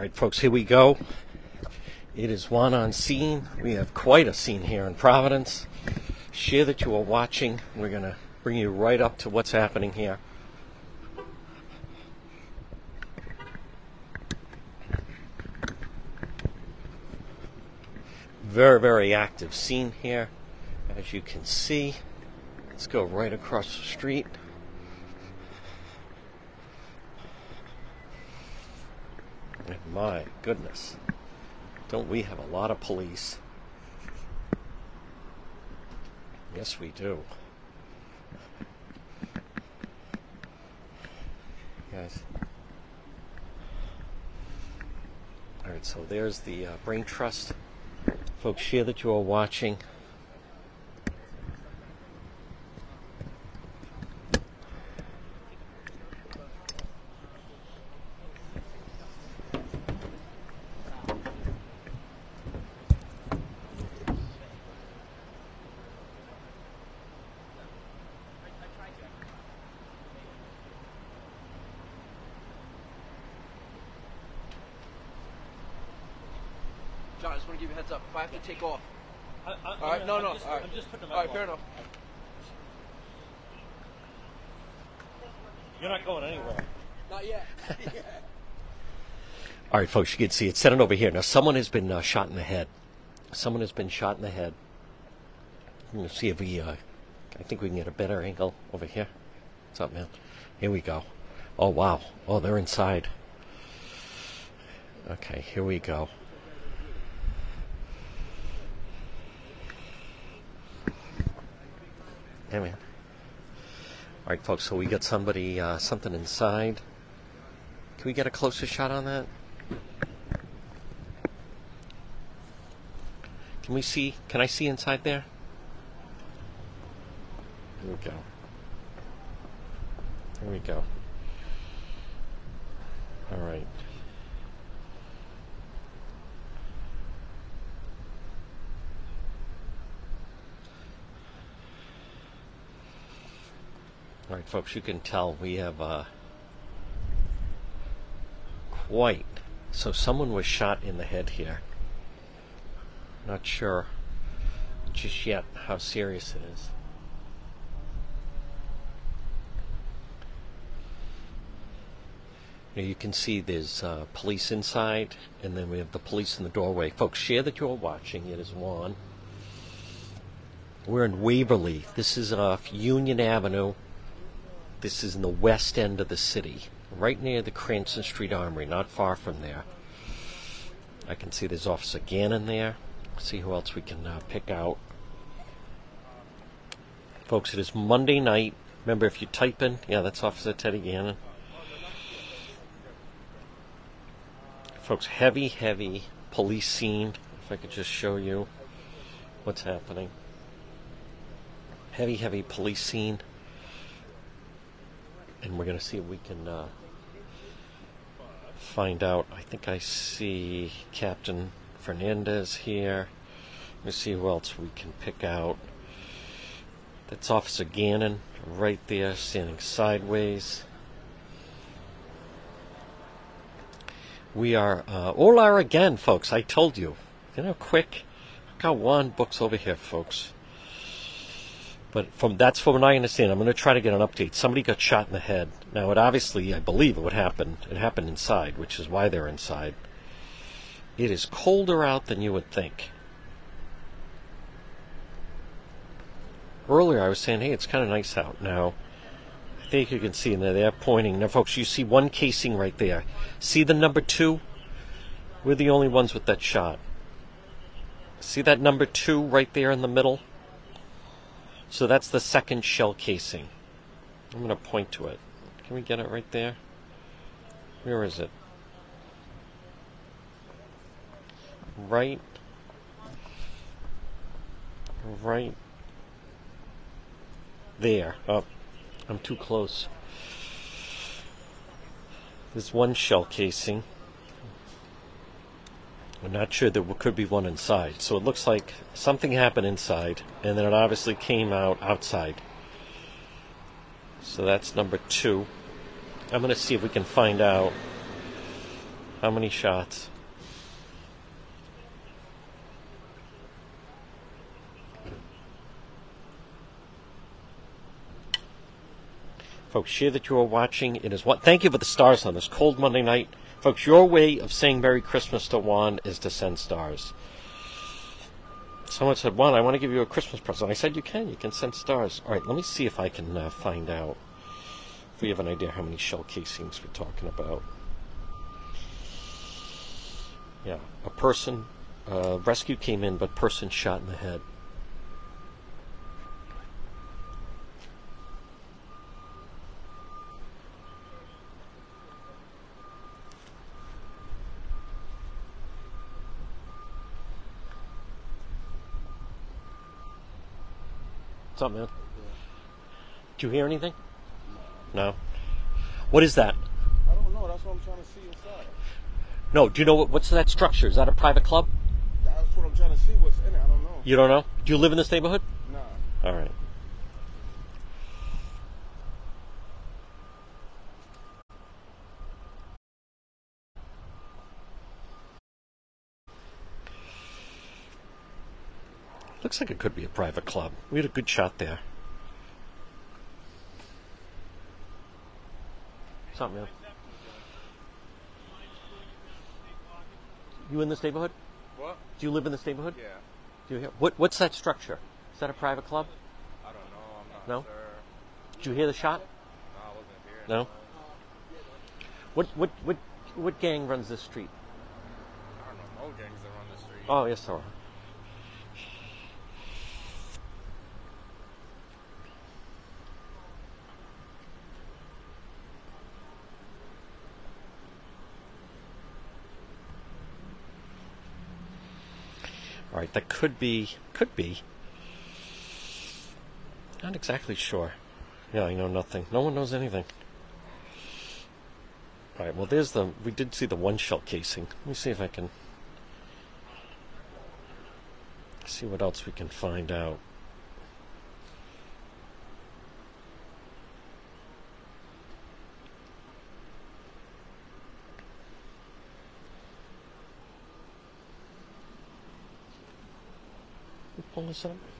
right, folks, here we go. It is Juan on scene. We have quite a scene here in Providence. Share that you are watching. We're going to bring you right up to what's happening here. Very, very active scene here. As you can see, let's go right across the street. My goodness, don't we have a lot of police? Yes, we do. Guys. All right, so there's the uh, Brain Trust. Folks, share that you are watching. Want to give you a heads up. If I have to take off. I, I, All right, no, I'm no. Just, all right. I'm just putting them All right, fair enough. You're not going anywhere. Not yet. All right, folks, you can see it. Set it over here. Now, someone has been uh, shot in the head. Someone has been shot in the head. We're going to see if we, uh, I think we can get a better angle over here. What's up, man? Here we go. Oh, wow. Oh, they're inside. Okay, here we go. Yeah, man. All right, folks, so we got somebody, uh, something inside. Can we get a closer shot on that? Can we see? Can I see inside there? Here we go. Here we go. All right. All right, folks, you can tell we have uh, quite. So someone was shot in the head here. Not sure just yet how serious it is. Now you can see there's uh, police inside, and then we have the police in the doorway. Folks, share that you're watching. It is Juan. We're in Waverly. This is off Union Avenue. This is in the west end of the city, right near the Cranston Street Armory, not far from there. I can see there's Officer Gannon there. See who else we can uh, pick out. Folks, it is Monday night. Remember, if you type in, yeah, that's Officer Teddy Gannon. Folks, heavy, heavy police scene. If I could just show you what's happening. Heavy, heavy police scene. And we're going to see if we can uh, find out. I think I see Captain Fernandez here. Let me see who else we can pick out. That's Officer Gannon right there, standing sideways. We are uh, Olar again, folks. I told you. You know, quick. I've got one books over here, folks. But from that's from what I understand. I'm going to try to get an update. Somebody got shot in the head. Now, it obviously, I believe it would happen. It happened inside, which is why they're inside. It is colder out than you would think. Earlier, I was saying, hey, it's kind of nice out. Now, I think you can see in there, they're pointing. Now, folks, you see one casing right there. See the number two? We're the only ones with that shot. See that number two right there in the middle? So that's the second shell casing. I'm going to point to it. Can we get it right there? Where is it? Right. Right there. Oh, I'm too close. There's one shell casing. I'm not sure there could be one inside. So it looks like something happened inside, and then it obviously came out outside. So that's number two. I'm going to see if we can find out How many shots? Folks, share that you are watching. It is what. Thank you for the stars on this cold Monday night. Folks, your way of saying Merry Christmas to Juan is to send stars. Someone said, Juan, I want to give you a Christmas present. I said, you can. You can send stars. All right, let me see if I can uh, find out if we have an idea how many shell casings we're talking about. Yeah, a person, uh, rescue came in, but person shot in the head. What's up, man? Did you hear anything? No. What is that? I don't know. That's what I'm trying to see inside. No. Do you know what, what's that structure? Is that a private club? That's what I'm trying to see. What's in it? I don't know. You don't know? Do you live in this neighborhood? Nah. All right. Looks like it could be a private club. We had a good shot there. Something, man. You in this neighborhood? What? Do you live in this neighborhood? Yeah. Do you hear? What, what's that structure? Is that a private club? I don't know. I'm not No? sure. Did you hear the shot? No, I wasn't here. No. What what what what gang runs this street? I don't know. No gangs that run the street. Oh yes, there are. Right, that could be could be. Not exactly sure. Yeah, I know nothing. No one knows anything. All right. Well, there's the. We did see the one shell casing. Let me see if I can see what else we can find out. You Pull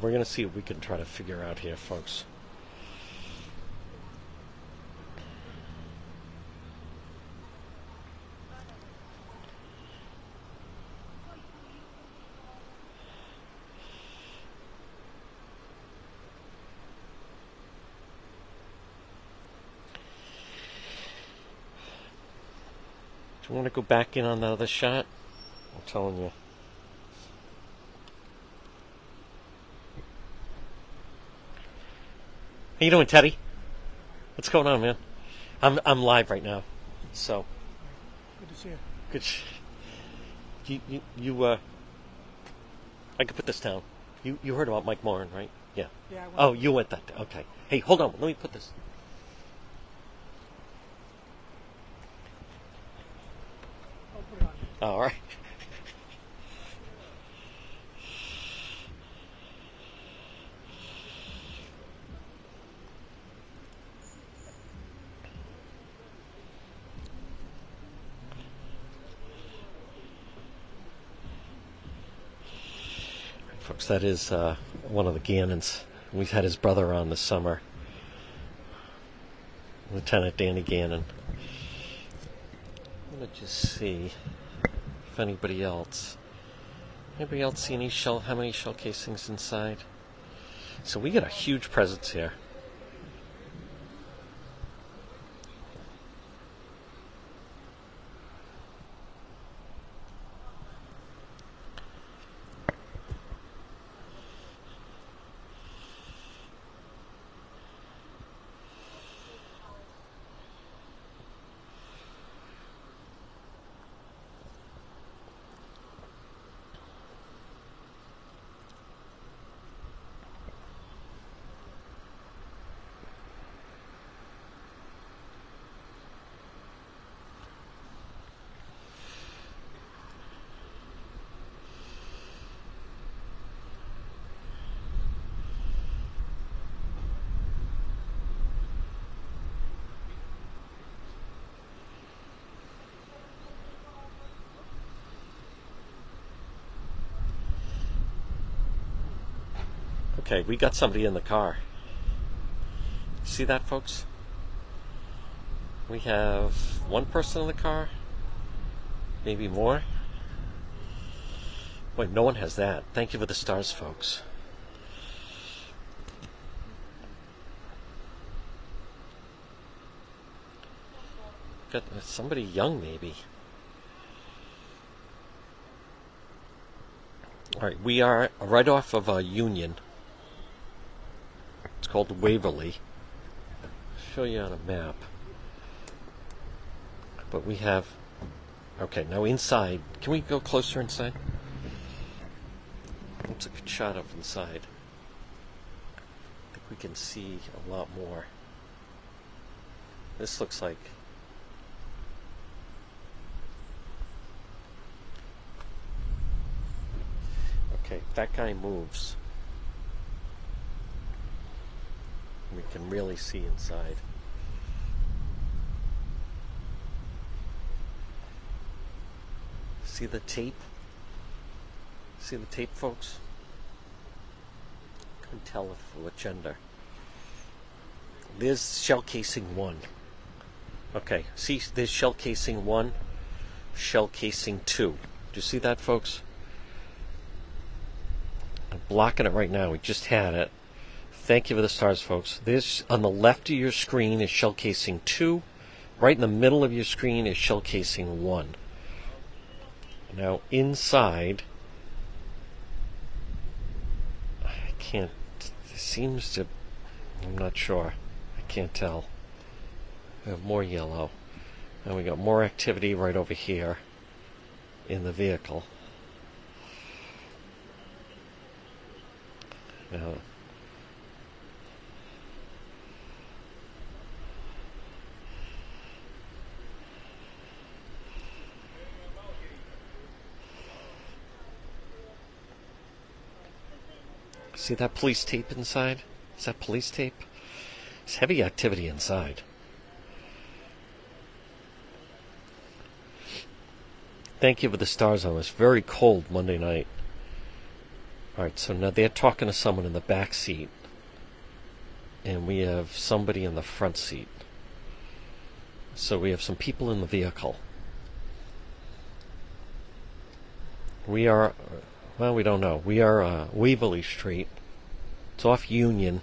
we're going to see what we can try to figure out here, folks. Do you want to go back in on the other shot? I'm telling you. How you doing, Teddy? What's going on, man? I'm I'm live right now, so Good to see you. good. You you you uh. I could put this down. You you heard about Mike Morin, right? Yeah. Yeah, I went, Oh, you went that. day. Okay. Hey, hold on. Let me put this. I'll put it on. Oh, all right. Folks, that is uh, one of the Gannons. We've had his brother on this summer, Lieutenant Danny Gannon. Let me just see if anybody else. Anybody else see any shell? How many shell casings inside? So we got a huge presence here. Okay, we got somebody in the car. See that, folks? We have one person in the car, maybe more. Wait, no one has that. Thank you for the stars, folks. Got somebody young, maybe. All right, we are right off of uh, Union. Called Waverly. show you on a map. But we have. Okay, now inside. Can we go closer inside? Let's a good shot of inside. I think we can see a lot more. This looks like. Okay, that guy moves. We can really see inside. See the tape? See the tape, folks? Couldn't tell if what gender. There's shell casing one. Okay, see, there's shell casing one, shell casing two. Do you see that, folks? I'm blocking it right now. We just had it. Thank you for the stars, folks. This on the left of your screen is shell casing two. Right in the middle of your screen is shell casing one. Now inside, I can't. It seems to. I'm not sure. I can't tell. We have more yellow, and we got more activity right over here in the vehicle. Now, See that police tape inside? Is that police tape? It's heavy activity inside. Thank you for the stars on this. Very cold Monday night. Alright, so now they're talking to someone in the back seat. And we have somebody in the front seat. So we have some people in the vehicle. We are, well, we don't know. We are uh, Waverly Street. It's off Union.